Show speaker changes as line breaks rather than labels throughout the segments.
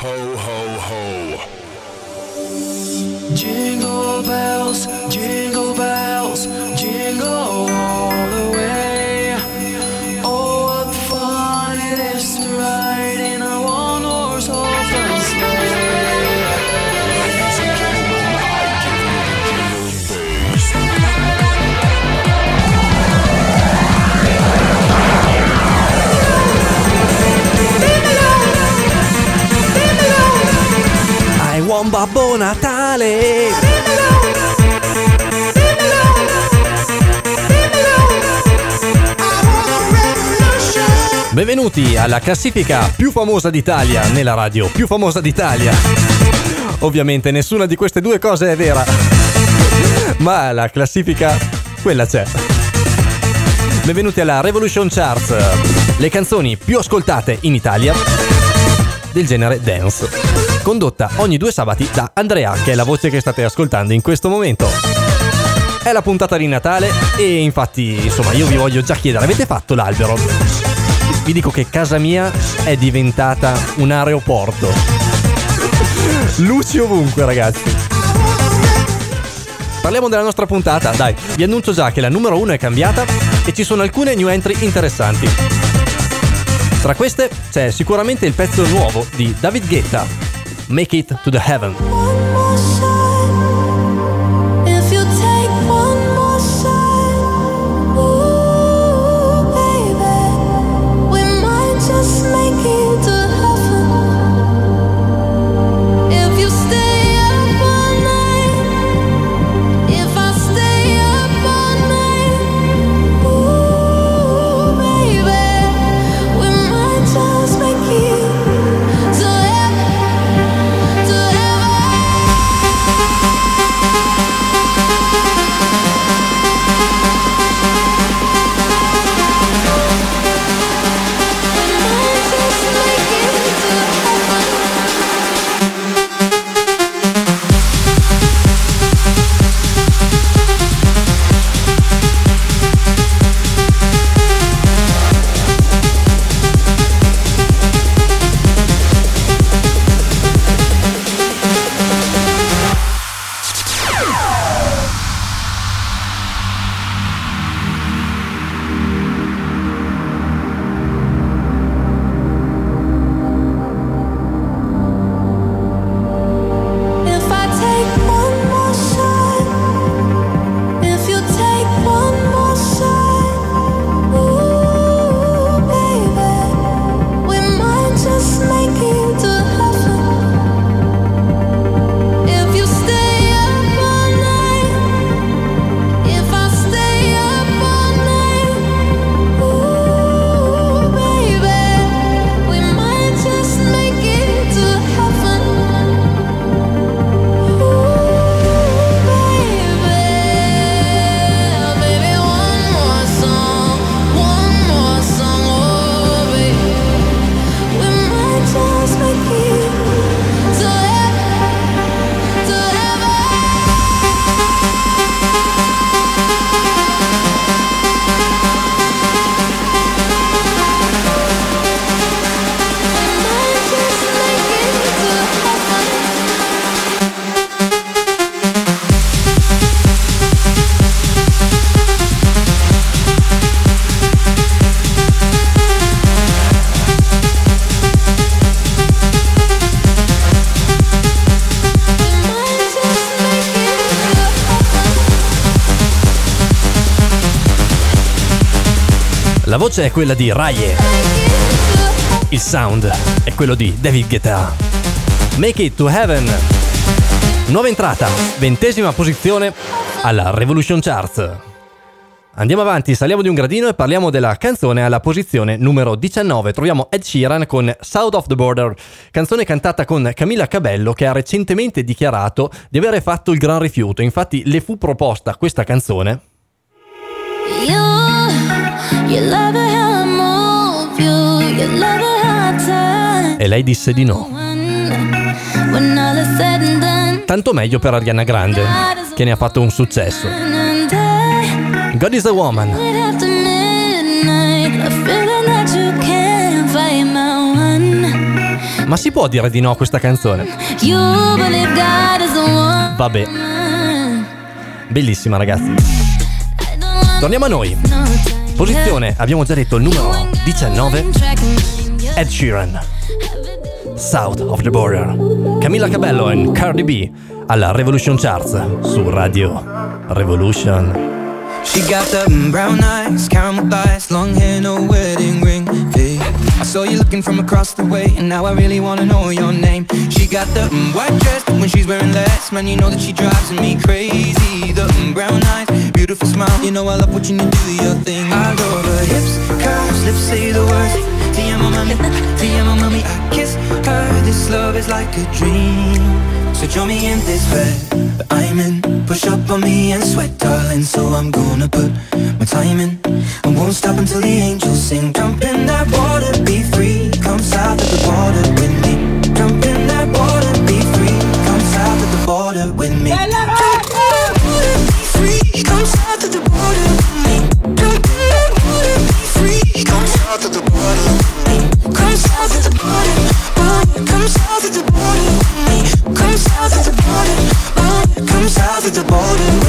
Ho ho ho.
Jingle
Benvenuti alla classifica più famosa d'Italia nella radio più famosa d'Italia. Ovviamente nessuna di queste due cose è vera, ma la classifica quella c'è. Benvenuti alla Revolution Charts, le canzoni più ascoltate in Italia del genere dance, condotta ogni due sabati da Andrea, che è la voce che state ascoltando in questo momento. È la puntata di Natale e infatti, insomma, io vi voglio già chiedere, avete fatto l'albero? Vi dico che casa mia è diventata un aeroporto. Luci ovunque, ragazzi. Parliamo della nostra puntata, dai, vi annuncio già che la numero 1 è cambiata e ci sono alcune new entry interessanti. Tra queste c'è sicuramente il pezzo nuovo di David Guetta, Make It to the Heaven. Voce è quella di Raye, il sound è quello di David Guetta. Make It to Heaven. Nuova entrata, ventesima posizione alla Revolution Charts. Andiamo avanti, saliamo di un gradino e parliamo della canzone alla posizione numero 19. Troviamo Ed Sheeran con South of the Border, canzone cantata con Camilla Cabello che ha recentemente dichiarato di avere fatto il gran rifiuto. Infatti le fu proposta questa canzone
You, you
e lei disse di no. Tanto meglio per Ariana Grande, che ne ha fatto un successo. God is a woman. Ma si può dire di no a questa canzone? Vabbè, bellissima ragazzi. Torniamo a noi. Posizione, abbiamo già detto il numero 19, Ed Sheeran. South of the Border. Camilla Cabello e Cardi B alla Revolution Charts su Radio Revolution.
She got the brown eyes, caramel thighs, long hair, no wedding ring. Hey, I saw you looking from across the way, and now I really wanna know your name. She got the white dress when she's wearing less, man. You know that she drives me crazy. The brown eyes, beautiful smile. You know I love watching you do your thing. I love her hips, curves, lips say the words. Mami, te amo, mami. I kiss her. This love is like a dream. So join me in this bed that I'm in. Push up on me and sweat, darling. So I'm gonna put my time in. I won't stop until the angels sing. Jump in that water, be free. Come south of the border with me. South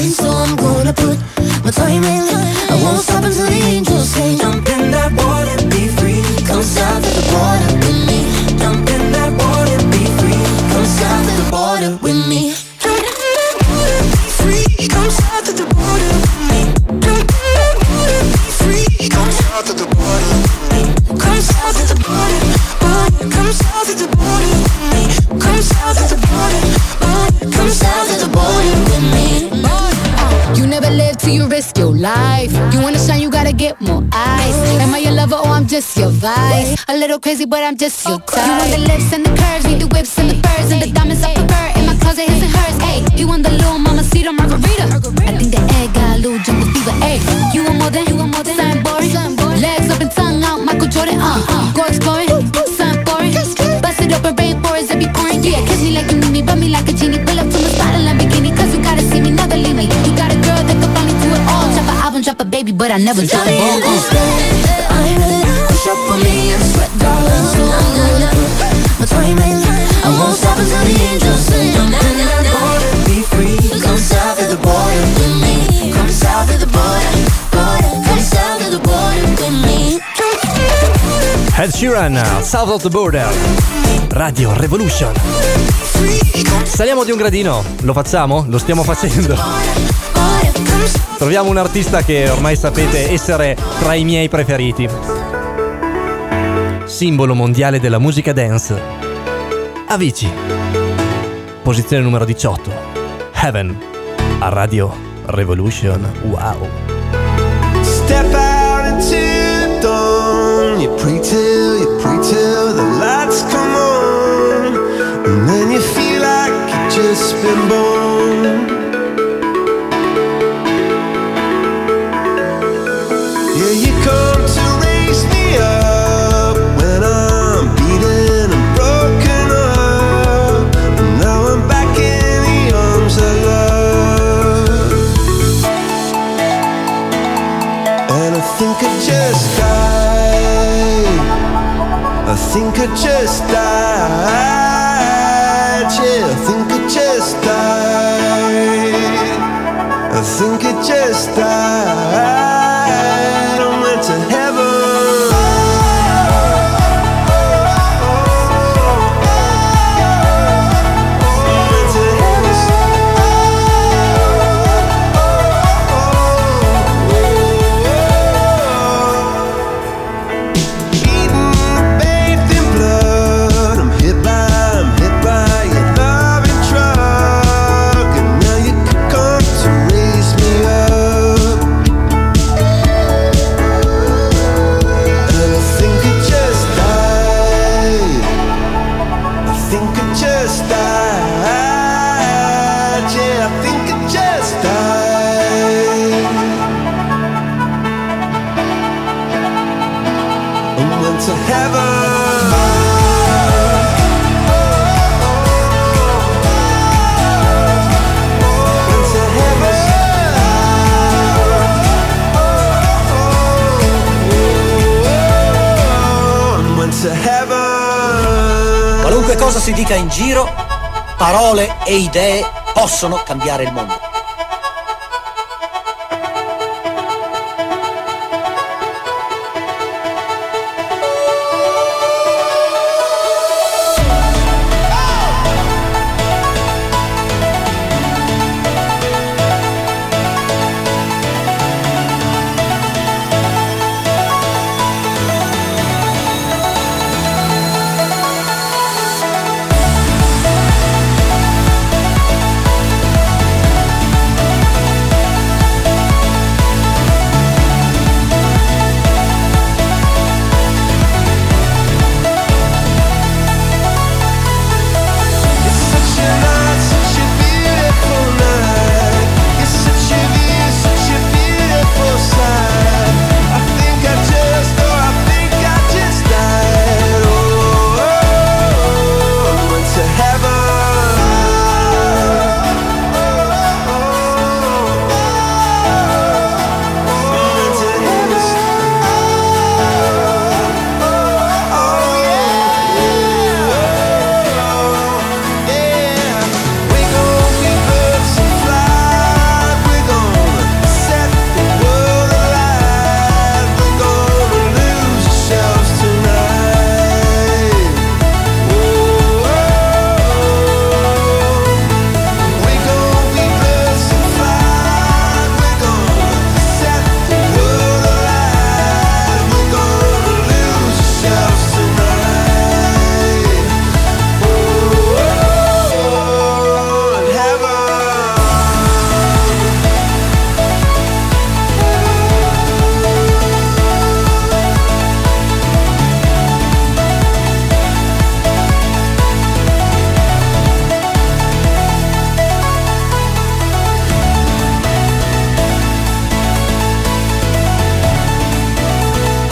darling. So I'm gonna put my time in. I won't stop until the angels say, Jump in that water, be free. Come south of the border with me. Jump in that water, be free. Come south of the border with me.
A little crazy, but I'm just your type. You want the lips and the curves, need the whips and the furs and the diamonds I prefer. In my closet, his and hers. Hey, you want the little mama cedar margarita? I think the egg got a little jungle fever. Hey, you want more than you want more than something boring? Legs up and tongue out, Michael Jordan. Uh, go exploring, something boring. Bust it rainforest, it be pouring. Yeah, kiss me like you need me, rub me like a genie. Pull up to my spot in Lamborghini, cause you gotta see me, never leave me. You got a girl that can finally do it all. Drop an album, drop a baby, but I never drop a ball.
Darling. So
Ed Sheeran, South of the Border. Radio Revolution. Saliamo di un gradino, lo facciamo? Lo stiamo facendo. Troviamo un artista che ormai sapete essere tra i miei preferiti. Simbolo mondiale della musica dance. Avicii. Posizione numero 18. Heaven. A Radio Revolution. Wow.
Step out into dawn. You pray till, you pray till the lights come on. And then you feel like you've just been born. E idee possono cambiare il mondo.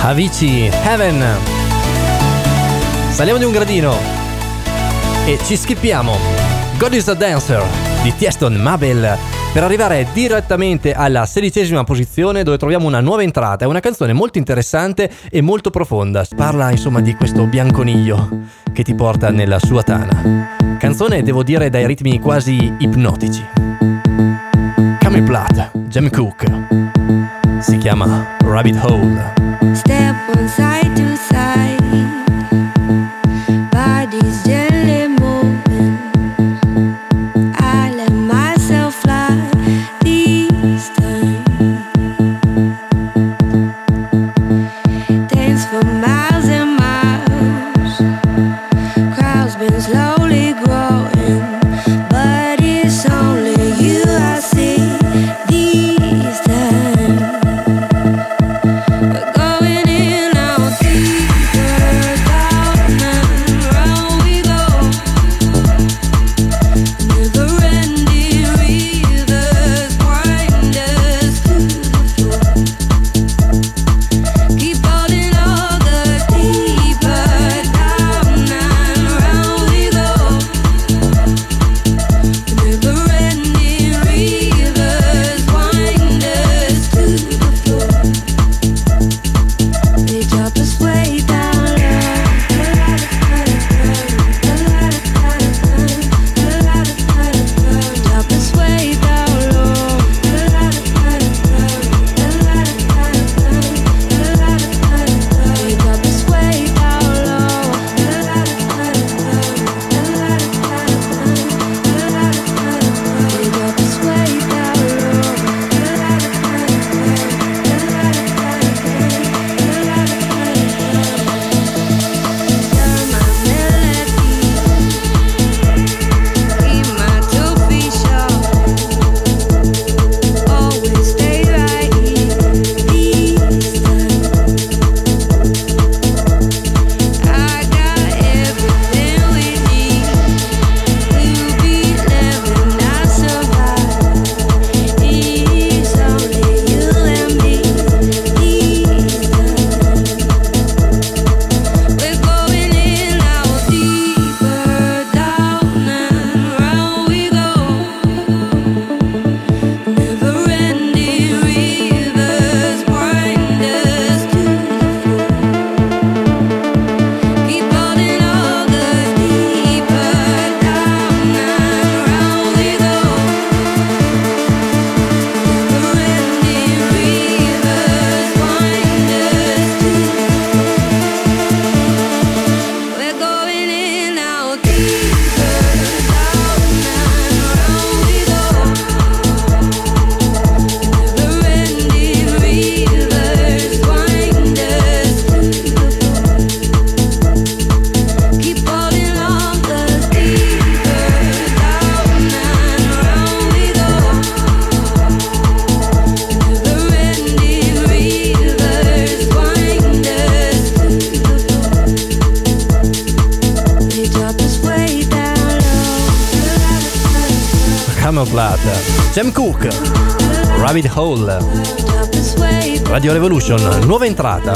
Avicii, Heaven. Saliamo di un gradino e ci schippiamo. God is a Dancer di Tieston Mabel per arrivare direttamente alla sedicesima posizione dove troviamo una nuova entrata. È una canzone molto interessante e molto profonda. Parla insomma di questo bianconiglio che ti porta nella sua tana. Canzone devo dire dai ritmi quasi ipnotici. Camel Platt, Jamie Cook. Si chiama Rabbit Hole.
Step one side to side,
Sam Cooke, Rabbit Hole, Radio Revolution, nuova entrata,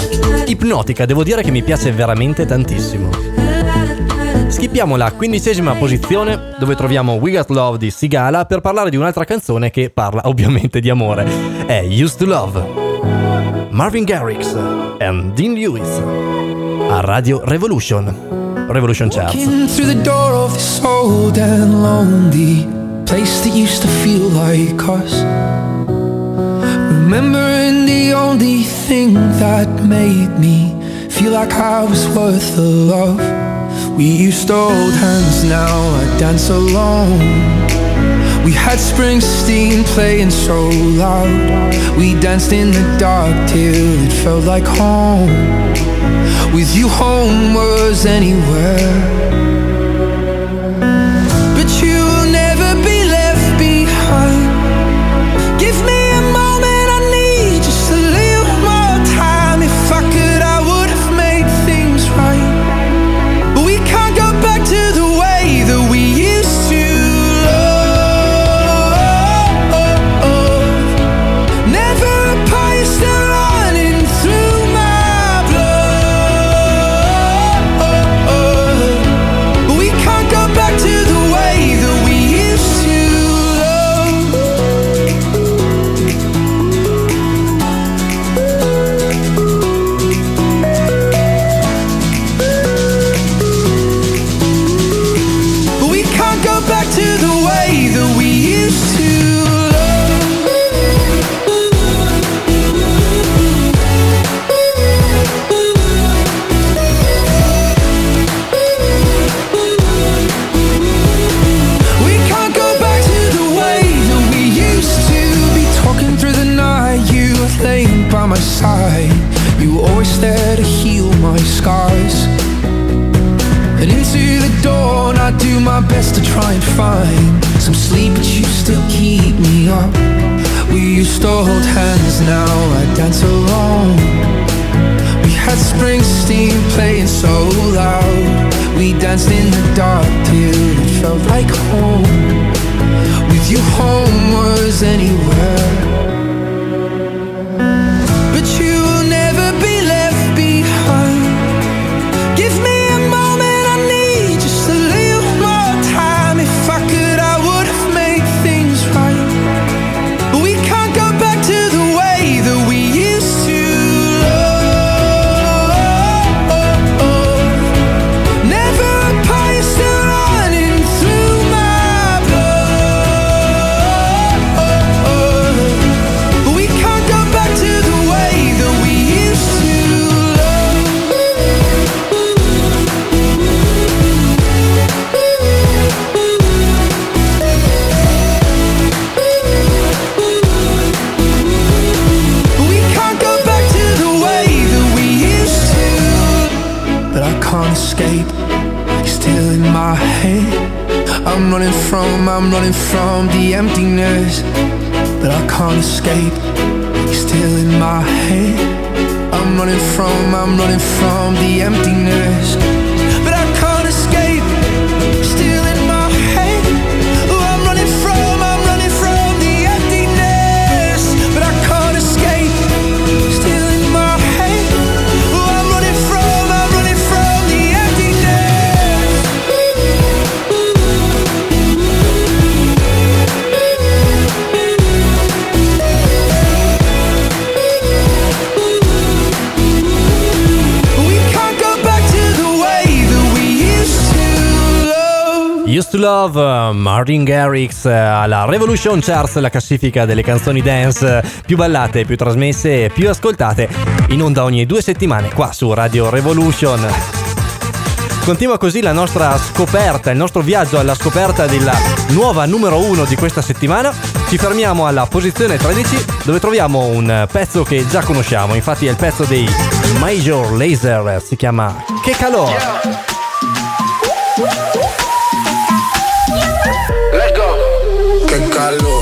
ipnotica, devo dire che mi piace veramente tantissimo. Schippiamo la quindicesima posizione dove troviamo We Got Love di Sigala per parlare di un'altra canzone che parla ovviamente di amore. È Used to Love. Marvin Garrix e Dean Lewis a Radio Revolution. Revolution Charts.
Place that used to feel like us. Remembering the only thing that made me feel like I was worth the love. We used to hold hands, now I dance alone. We had Springsteen playing so loud. We danced in the dark till it felt like home. With you, home was anywhere. Running from the emptiness. But I can't escape. You're still in my head. I'm running from, I'm running from the emptiness. Love.
Martin Garrix uh, alla Revolution Charts, la classifica delle canzoni dance uh, più ballate, più trasmesse e più ascoltate, in onda ogni due settimane qua su Radio Revolution. Continua così la nostra scoperta, il nostro viaggio alla scoperta della nuova numero uno di questa settimana. Ci fermiamo alla posizione 13 dove troviamo un pezzo che già conosciamo, infatti è il pezzo dei Major Laser, si chiama Che calore!
Calor,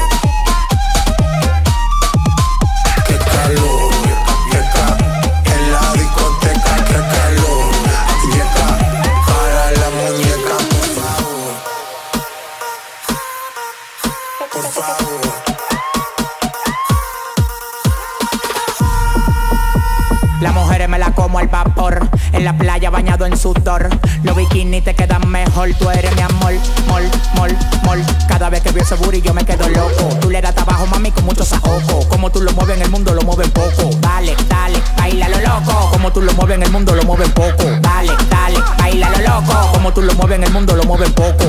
Bañado en sudor. Los bikinis te quedan mejor. Tú eres mi amor. Mol, mol, mol. Cada vez que veo ese booty yo me quedo loco. Tú le das trabajo, mami, con mucho saoco. Como tú lo mueves en el mundo, lo mueven poco. Dale, dale, baila lo loco. Como tú lo mueves en el mundo, lo mueven poco. Dale, dale, baila lo loco. Como tú lo mueves en el mundo, lo mueven poco.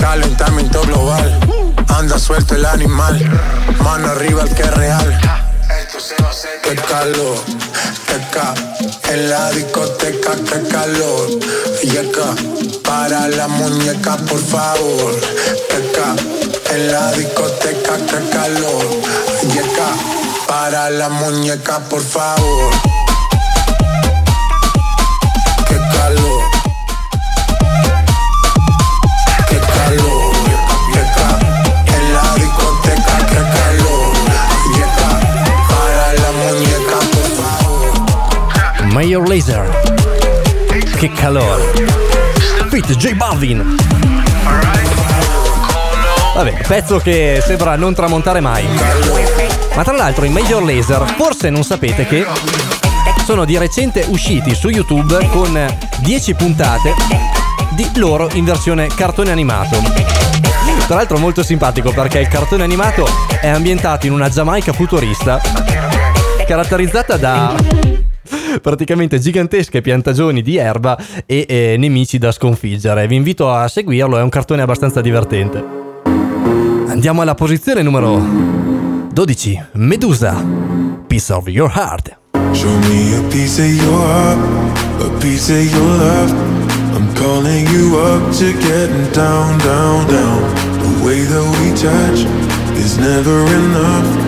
Calentamiento global, anda suelto el animal, mano arriba el que es real. Qué calor, qué ca, en la discoteca, qué calor. Yeca, para la muñeca, por favor. Ca, en la discoteca, qué calor. Yeca, para la muñeca, por favor.
Laser. Che calore. Fit J Balvin. Vabbè, pezzo che sembra non tramontare mai. Ma tra l'altro i Major Laser forse non sapete che sono di recente usciti su YouTube con 10 puntate di loro in versione cartone animato. Tra l'altro molto simpatico perché il cartone animato è ambientato in una Giamaica futurista caratterizzata da praticamente gigantesche piantagioni di erba e eh, nemici da sconfiggere. Vi invito a seguirlo, è un cartone abbastanza divertente. Andiamo alla posizione numero 12, Medusa, Piece of Your Heart.
Show me a piece of your heart, a piece of your love. I'm calling you up to getting down, down, down. The way that we touch is never enough.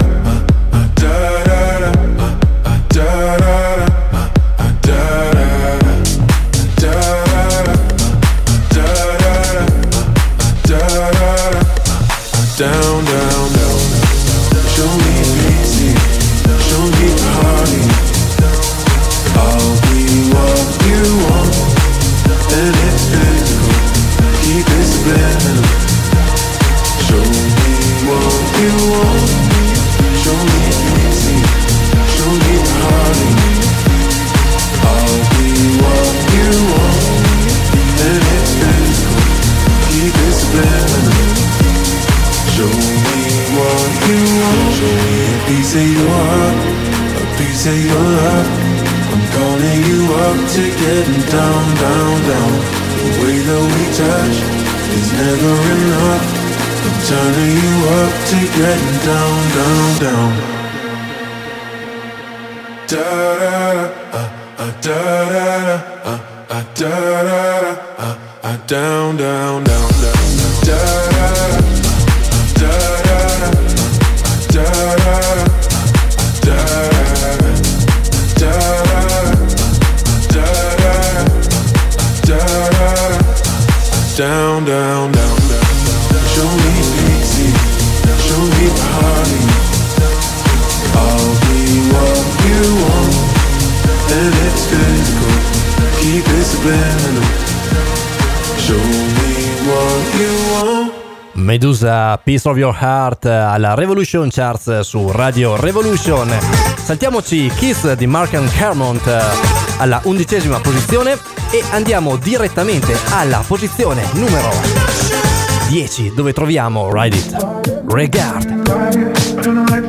Piece of Your Heart
alla Revolution Charts su Radio Revolution. Saltiamoci Kiss di Mark and Carmont alla undicesima posizione e andiamo direttamente alla posizione numero
10 dove troviamo Ride It. Regard.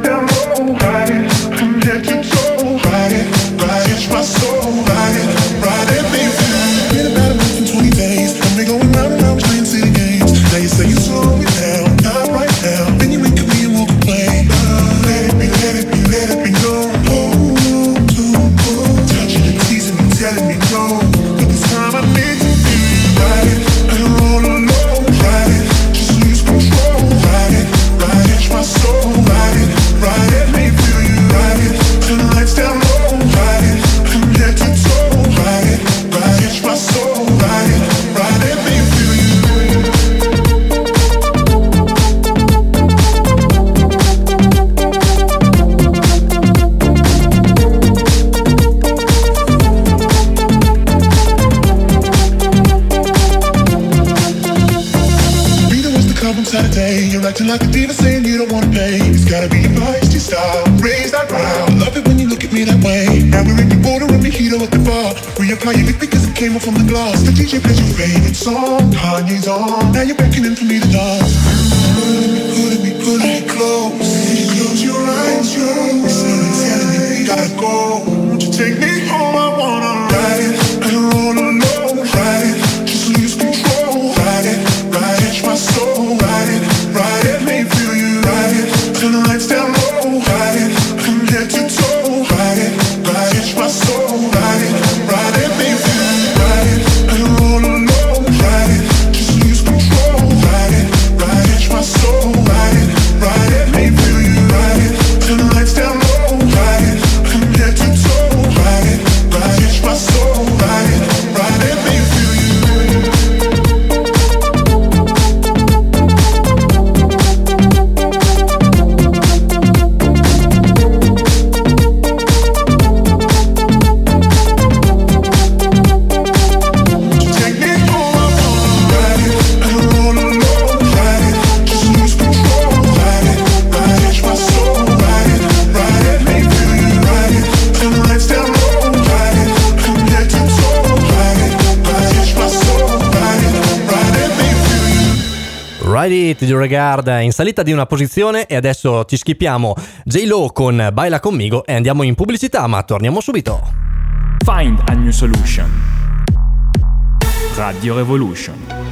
Giulio in salita di una posizione e adesso ci schippiamo J-Lo con Baila conmigo e andiamo in pubblicità, ma torniamo subito.
Find a new solution. Radio Revolution.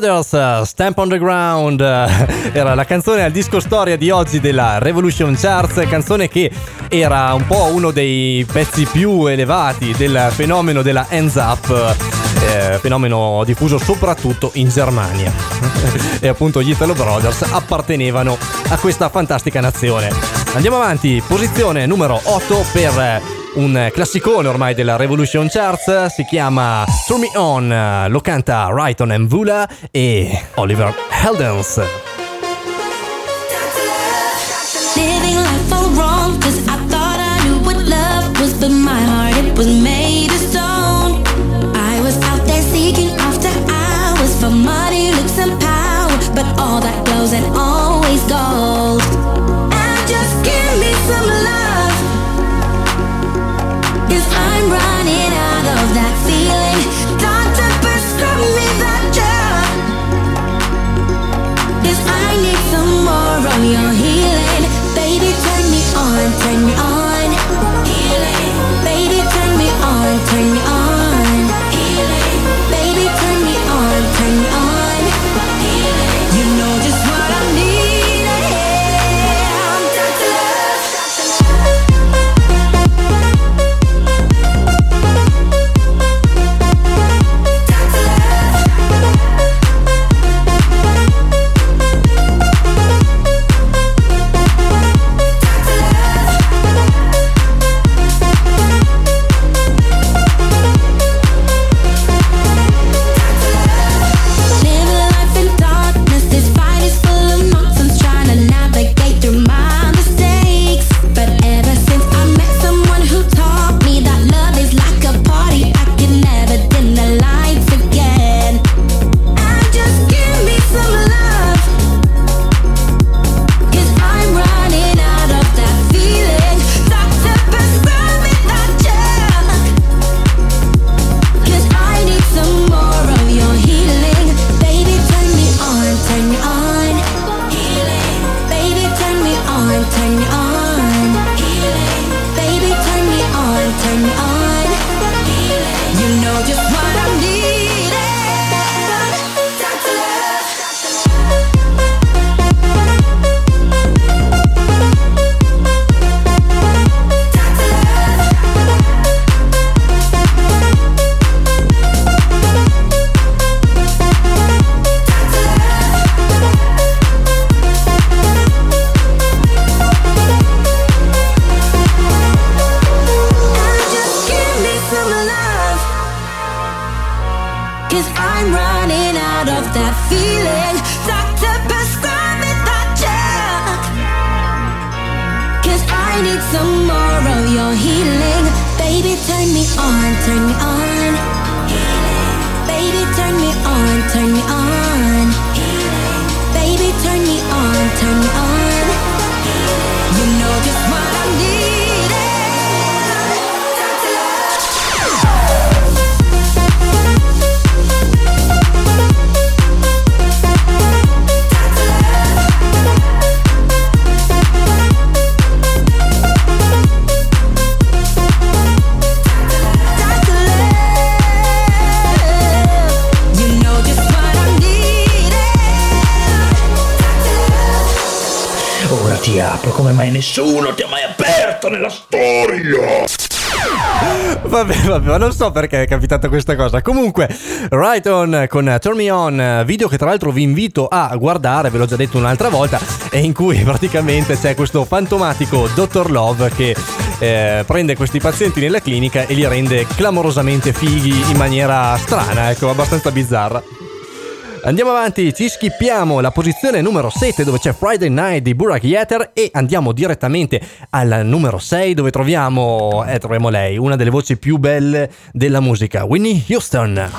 Brothers, Stamp on the Ground, era la canzone al disco storia di oggi della Revolution Charts, canzone che era un po' uno dei pezzi più elevati del fenomeno della Hands Up, eh, fenomeno diffuso soprattutto in Germania. e appunto gli Italo Brothers appartenevano a questa fantastica nazione. Andiamo avanti, posizione numero 8 per un classicone ormai della Revolution Charts, si chiama Turn Me On, lo canta Rayton and Vula e Oliver Heldens.
Living life I need some more of your healing. Baby, turn me on, turn me on.
Come mai nessuno ti ha mai aperto nella storia.
Vabbè, vabbè, ma non so perché è capitata questa cosa. Comunque, Right On con Turn Me On, video che tra l'altro vi invito a guardare, ve l'ho già detto un'altra volta, e in cui praticamente c'è questo fantomatico Dr. Love che eh, prende questi pazienti nella clinica e li rende clamorosamente fighi in maniera strana, ecco, abbastanza bizzarra. Andiamo avanti, ci schippiamo la posizione numero 7 dove c'è Friday Night di Burak Yeter e andiamo direttamente al numero 6 dove troviamo, eh, troviamo lei, una delle voci più belle della musica, Winnie Houston.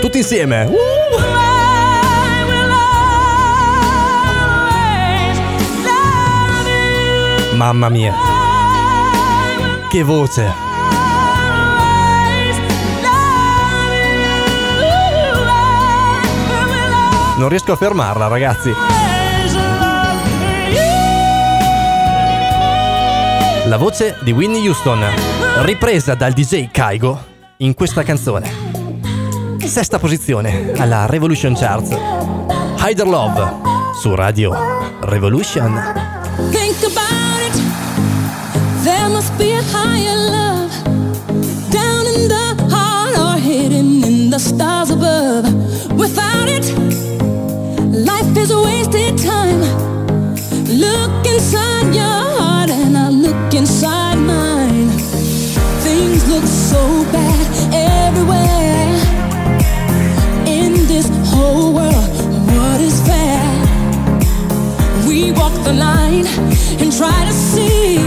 Tutti insieme. Uh! Mamma mia. Che voce. Non riesco a fermarla, ragazzi. la voce di Whitney Houston, ripresa dal DJ Kaigo in questa canzone. Sesta posizione alla Revolution Charts. Hider Love su Radio Revolution.
There must be a higher love down in the heart or hidden in the stars above. Without it, life is a wasted time. Look inside your heart and I look inside mine. Things look so bad everywhere. In this whole world, what is fair? We walk the line and try to see,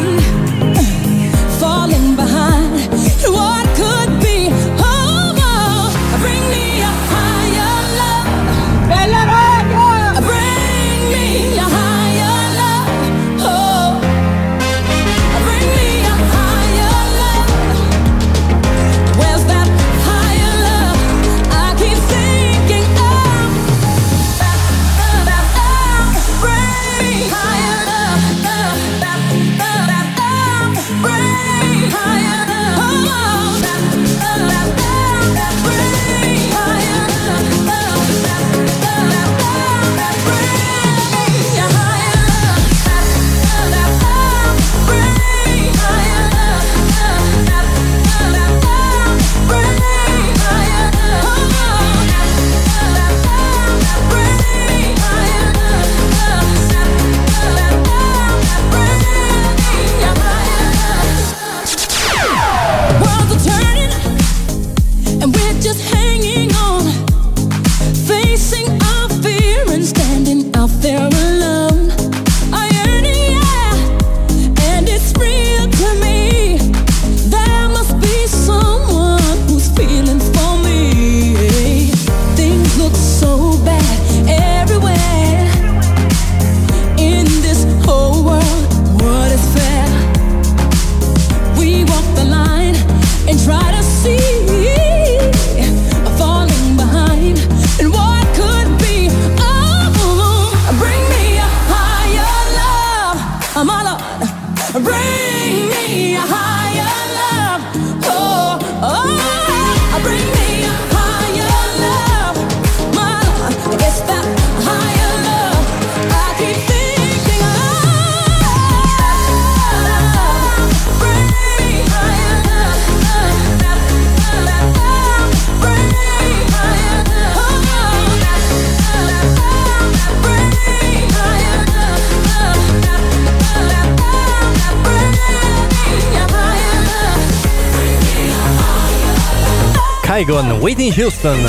Kaigon, Whitney Houston,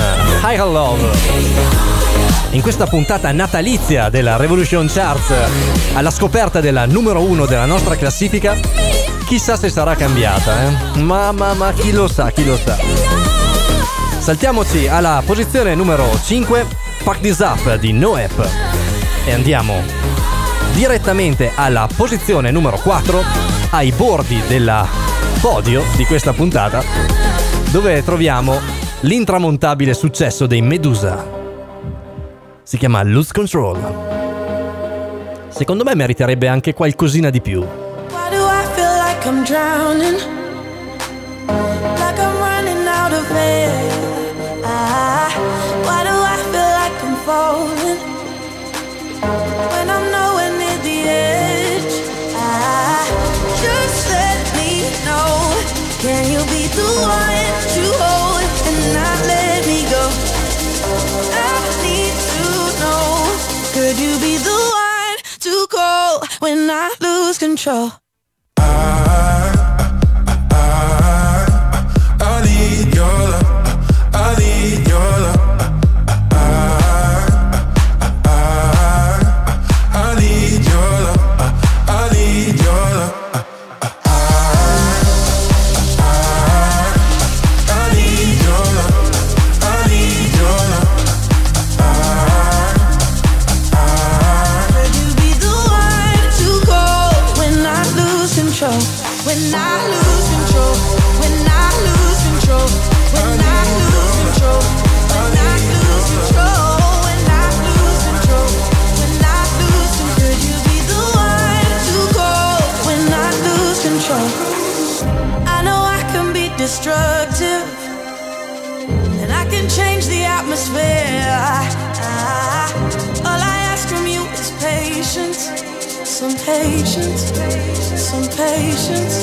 Higher Love. In questa puntata natalizia della Revolution Charts, alla scoperta della numero uno della nostra classifica, chissà se sarà cambiata, eh? Ma, ma, ma, chi lo sa, chi lo sa. Saltiamoci alla posizione numero 5, Pack This Up di Noep. E andiamo direttamente alla posizione numero 4, ai bordi del podio di questa puntata, dove troviamo l'intramontabile successo dei Medusa. Si chiama Lose Control. Secondo me meriterebbe anche qualcosina di più.
Why do I feel like I'm drowning? Like I'm running out of air. Ah, why do I feel like I'm falling? Call when I lose control?
I need your love.
Patience.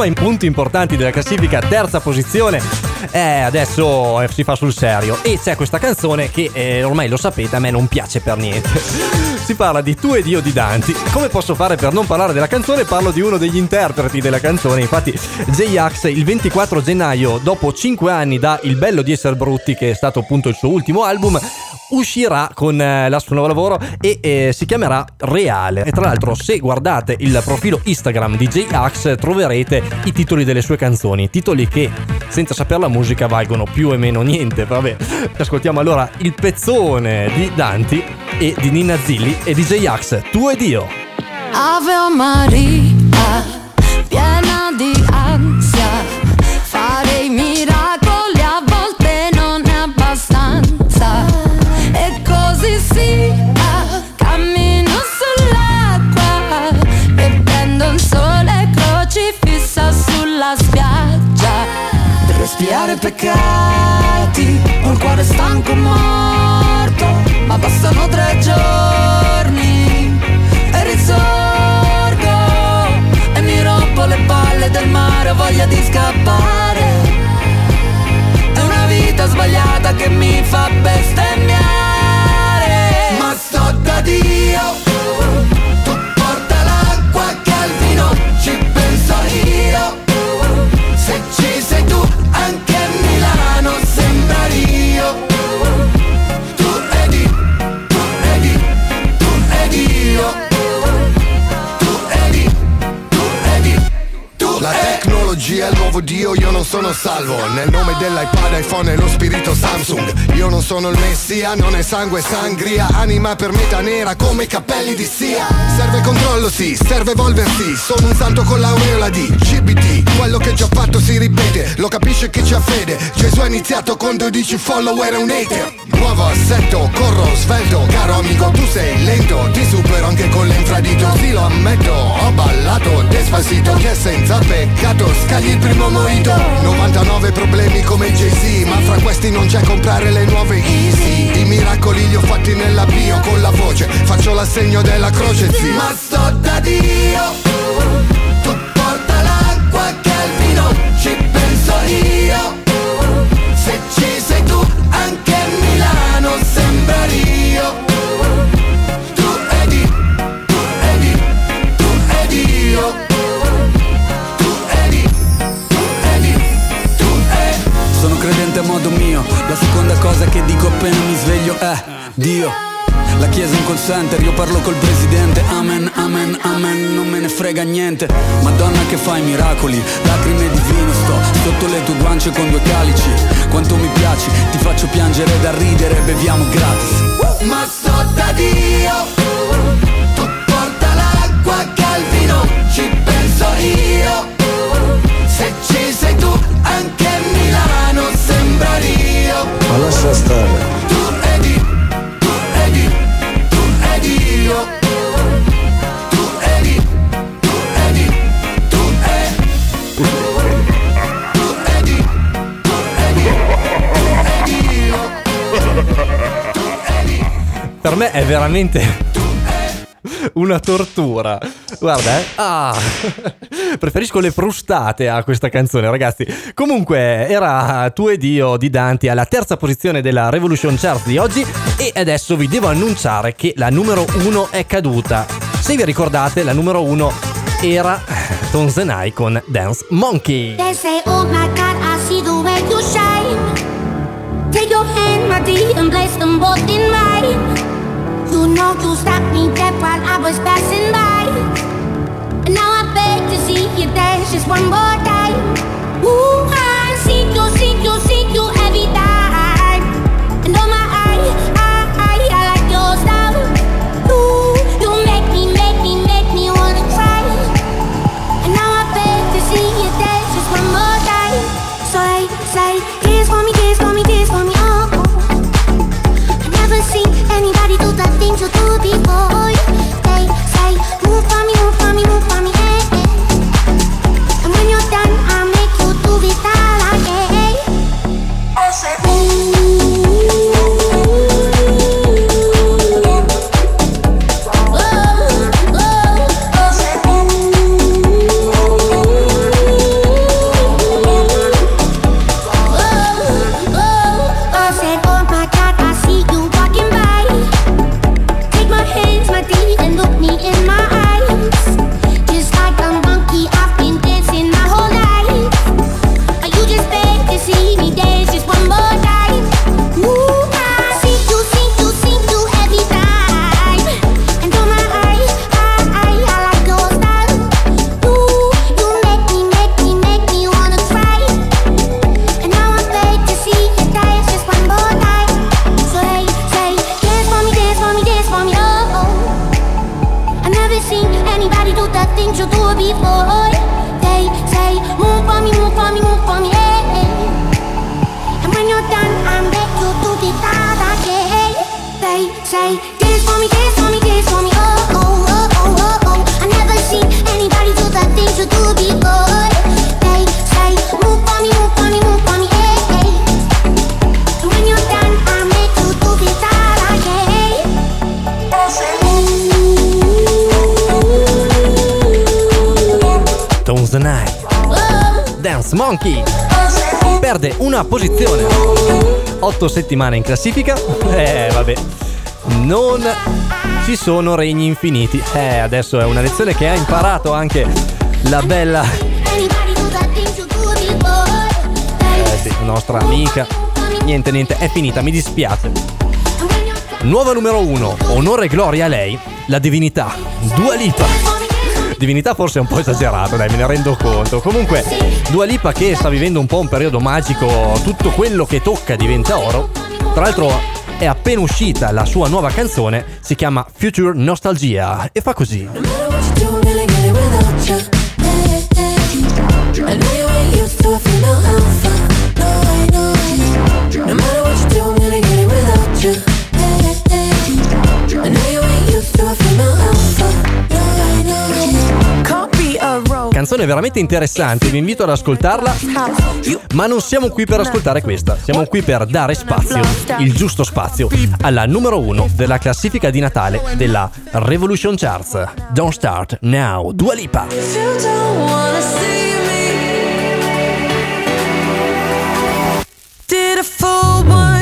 Andiamo ai punti importanti della classifica, terza posizione. Eh, adesso eh, si fa sul serio. E c'è questa canzone che eh, ormai lo sapete, a me non piace per niente. si parla di Tu ed io di Danti. Come posso fare per non parlare della canzone? Parlo di uno degli interpreti della canzone. Infatti, J-Ax il 24 gennaio, dopo 5 anni da Il bello di essere brutti, che è stato appunto il suo ultimo album, uscirà con eh, il suo nuovo lavoro e eh, si chiamerà Reale. E tra l'altro, se guardate il profilo Instagram di J-Ax, troverete i titoli delle sue canzoni. Titoli che, senza sapere la musica, valgono più o meno niente. Vabbè, ascoltiamo allora il pezzone di Danti e di Nina Zilli e di J-Ax, Tu ed io.
Ave Maria, piena di ansia, peccati, ho il cuore stanco morto, ma bastano tre giorni e risorgo e mi rompo le palle del mare, ho voglia di scappare. È una vita sbagliata che mi fa bestemmiare.
Nuovo dio, io non sono salvo. Nel nome dell'iPad, iPhone e lo spirito Samsung. Io non sono il messia, non è sangue sangria. Anima per metà nera come i capelli di Sia. Serve controllo sì, serve evolversi. Sono un santo con l'aureola di CBT Quello che già fatto si ripete, lo capisce chi c'ha fede. Gesù ha iniziato con 12 follower e un hater. Nuovo assetto, corro svelto. Caro amico tu sei lento. Ti supero anche con l'infradito Sì lo ammetto, ho ballato Despacito che senza peccato Scagli il primo morito. 99 problemi come Jay-Z Ma fra questi non c'è comprare le nuove Easy. I miracoli li ho fatti nella bio Con la voce faccio l'assegno della croce sì
Ma sto da Dio Tu porta l'acqua che al vino ci penso io. Se ci sei tu anche a Milano sembra Rio
a modo mio, la seconda cosa che dico appena mi sveglio è Dio. La chiesa è un call center, io parlo col presidente, amen, amen, amen, non me ne frega niente. Madonna che fai miracoli, lacrime di vino sto sotto le tue guance con due calici. Quanto mi piaci, ti faccio piangere da ridere, beviamo gratis.
Ma sto da Dio Tu porta l'acqua che al vino ci penso io Se ci sei tu anche sembra Rio
Ma lascia stare.
Tu ed io, tu ed io, tu ed io Tu ed io, tu ed io, tu ed Tu ed io, tu ed io, tu ed io
Per me è veramente una tortura. Guarda, eh. Ah. Preferisco le frustate a questa canzone, ragazzi. Comunque, era Tu ed io di Danti alla terza posizione della Revolution Chart di oggi. E adesso vi devo annunciare che la numero uno è caduta. Se vi ricordate, la numero uno era Tonzenai con Dance Monkey.
They say, oh my God, I see the way you shine. Take your hand, my dear, and place them both in mine. You know you stopped me dead while I was passing by. Now I beg to see you dance just one more time. Ooh, Monkey.
Perde una posizione. Otto settimane in classifica. Eh, vabbè. Non ci sono regni infiniti. Eh, adesso è una lezione che ha imparato anche la bella eh, sì, nostra amica. Niente, niente, è finita, mi dispiace. Nuova numero uno, onore e gloria a lei, la divinità, Dua Lipa. Divinità forse è un po' esagerato, dai, me ne rendo conto. Comunque, Dua Lipa che sta vivendo un po' un periodo magico, tutto quello che tocca diventa oro. Tra l'altro è appena uscita la sua nuova canzone, si chiama Future Nostalgia e fa così. Canzone veramente interessante, vi invito ad ascoltarla. Ma non siamo qui per ascoltare questa, siamo qui per dare spazio, il giusto spazio, alla numero uno della classifica di Natale della Revolution Charts. Don't Start Now, Dua Lipa.
Did a full 180,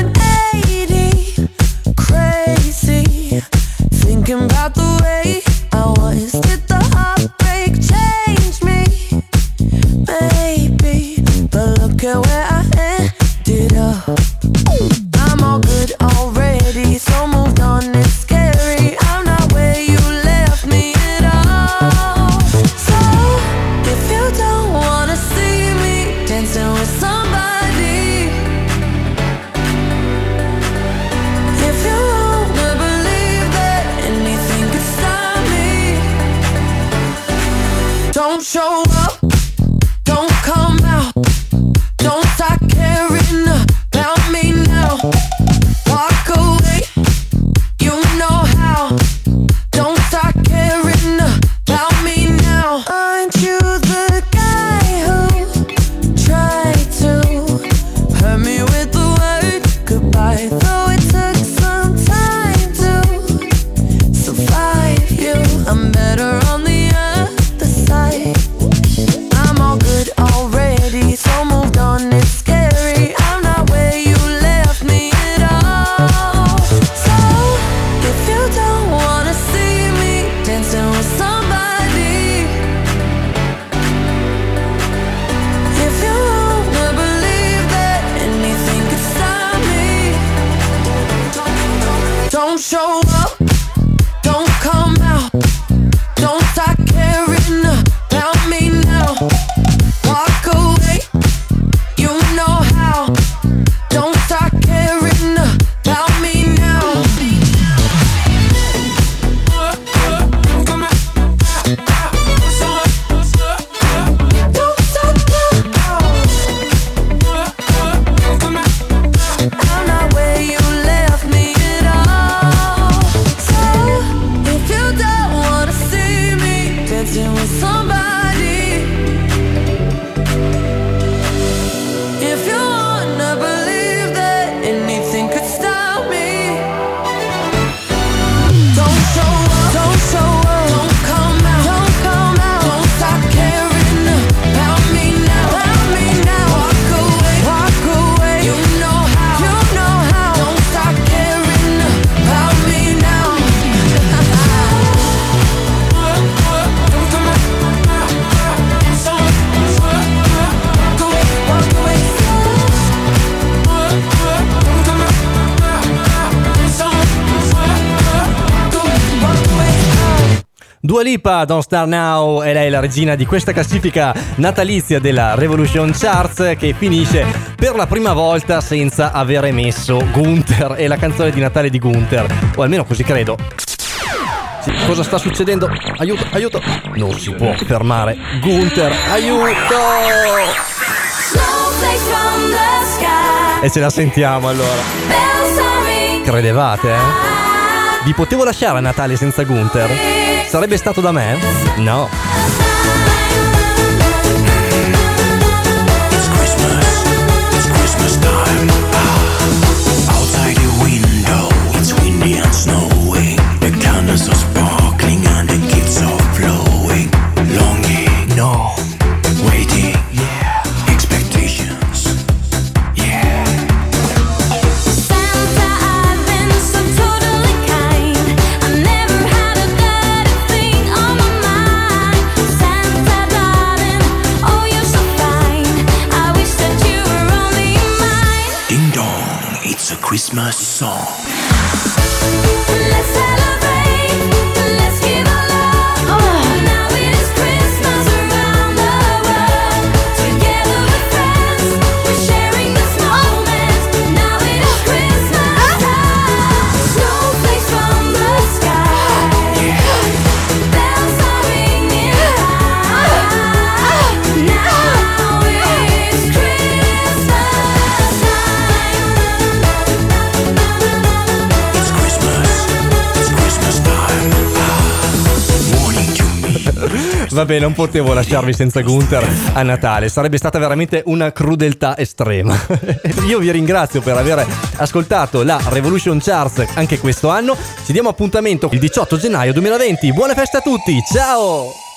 show
Dua Lipa, Don't Star Now, e lei è la regina di questa classifica natalizia della Revolution Charts che finisce per la prima volta senza avere messo Gunther e la canzone di Natale di Gunther, o almeno così credo. Cosa sta succedendo? Aiuto, aiuto! Non si può fermare. Gunther, aiuto! E ce la sentiamo allora. Credevate, eh? Vi potevo lasciare a Natale senza Gunther? Sarebbe stato da me? No.
Christmas song.
Vabbè, non potevo lasciarvi senza Gunther a Natale, sarebbe stata veramente una crudeltà estrema. Io vi ringrazio per aver ascoltato la Revolution Charts anche questo anno. Ci diamo appuntamento il 18 gennaio 2020. Buone feste a tutti, ciao!